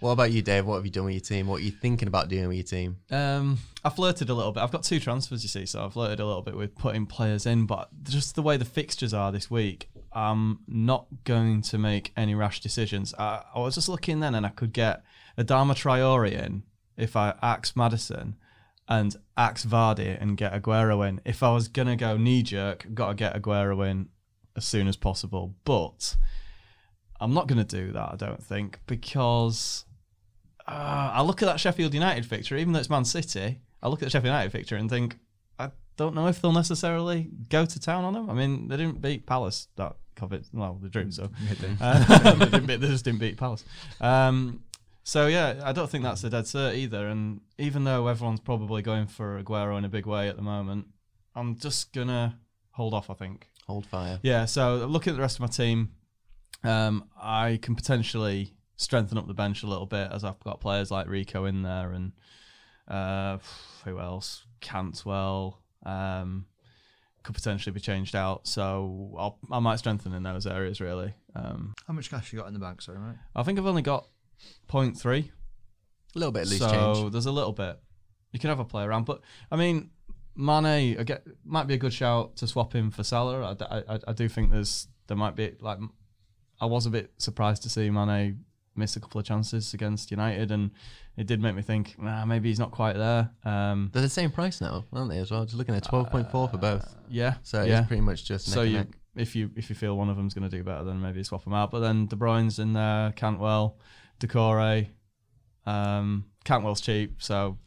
What about you, Dave? What have you done with your team? What are you thinking about doing with your team?
Um, I flirted a little bit. I've got two transfers, you see, so I flirted a little bit with putting players in, but just the way the fixtures are this week, I'm not going to make any rash decisions. I, I was just looking then, and I could get Adama Traore in if I axe Maddison and axe Vardy and get Aguero in. If I was gonna go knee jerk, got to get Aguero in as soon as possible, but. I'm not going to do that, I don't think, because uh, I look at that Sheffield United fixture, even though it's Man City, I look at the Sheffield United fixture and think, I don't know if they'll necessarily go to town on them. I mean, they didn't beat Palace that COVID. Well, they drew, so uh, they, didn't beat, they just didn't beat Palace. Um, so yeah, I don't think that's a dead cert either. And even though everyone's probably going for Aguero in a big way at the moment, I'm just gonna hold off. I think.
Hold fire.
Yeah, so looking at the rest of my team, um, I can potentially strengthen up the bench a little bit as I've got players like Rico in there and uh, who else? Cantwell um, could potentially be changed out. So I'll, I might strengthen in those areas really. Um,
How much cash you got in the bank? Sorry, mate.
I think I've only got 0.3.
A little bit of loose
so
change.
there's a little bit. You can have a play around, but I mean, Mane I get, might be a good shout to swap him for Salah. I I do think there's there might be like I was a bit surprised to see Mane missed a couple of chances against United, and it did make me think, nah, maybe he's not quite there. Um,
They're the same price now, aren't they? As well, just looking at twelve point four for both.
yeah,
So
yeah.
it's pretty much just
so you,
neck.
if you if you feel one of them's going to do better, then maybe swap them out. But then De Bruyne's in there, Cantwell, Doucouré. Um, Cantwell's cheap, so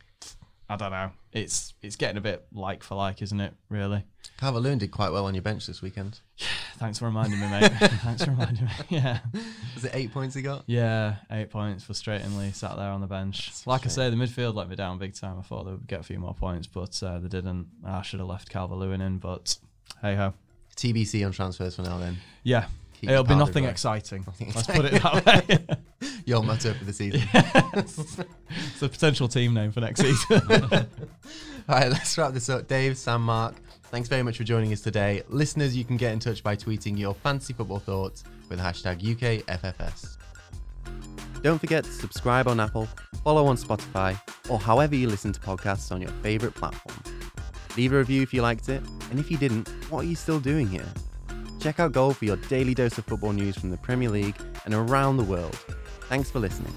I don't know. It's it's getting a bit like for like, isn't it? Really.
Calvert Lewin did quite well on your bench this weekend.
Thanks for reminding me, mate. Thanks for reminding me. Yeah.
Was it eight points he got?
Yeah, eight points frustratingly sat there on the bench. like I say, the midfield let me down big time. I thought they would get a few more points, but uh, they didn't. I should have left Calvert Lewin in, but hey ho.
TBC on transfers for now. Then
Yeah,
Keep
it'll be nothing
dry.
exciting.
Nothing
Let's put it that way.
your motto for the season.
it's a potential team name for next season.
All right, let's wrap this up. Dave, Sam, Mark, thanks very much for joining us today. Listeners, you can get in touch by tweeting your fantasy football thoughts with hashtag UKFFS. Don't forget to subscribe on Apple, follow on Spotify, or however you listen to podcasts on your favourite platform. Leave a review if you liked it, and if you didn't, what are you still doing here? Check out Goal for your daily dose of football news from the Premier League and around the world. Thanks for listening.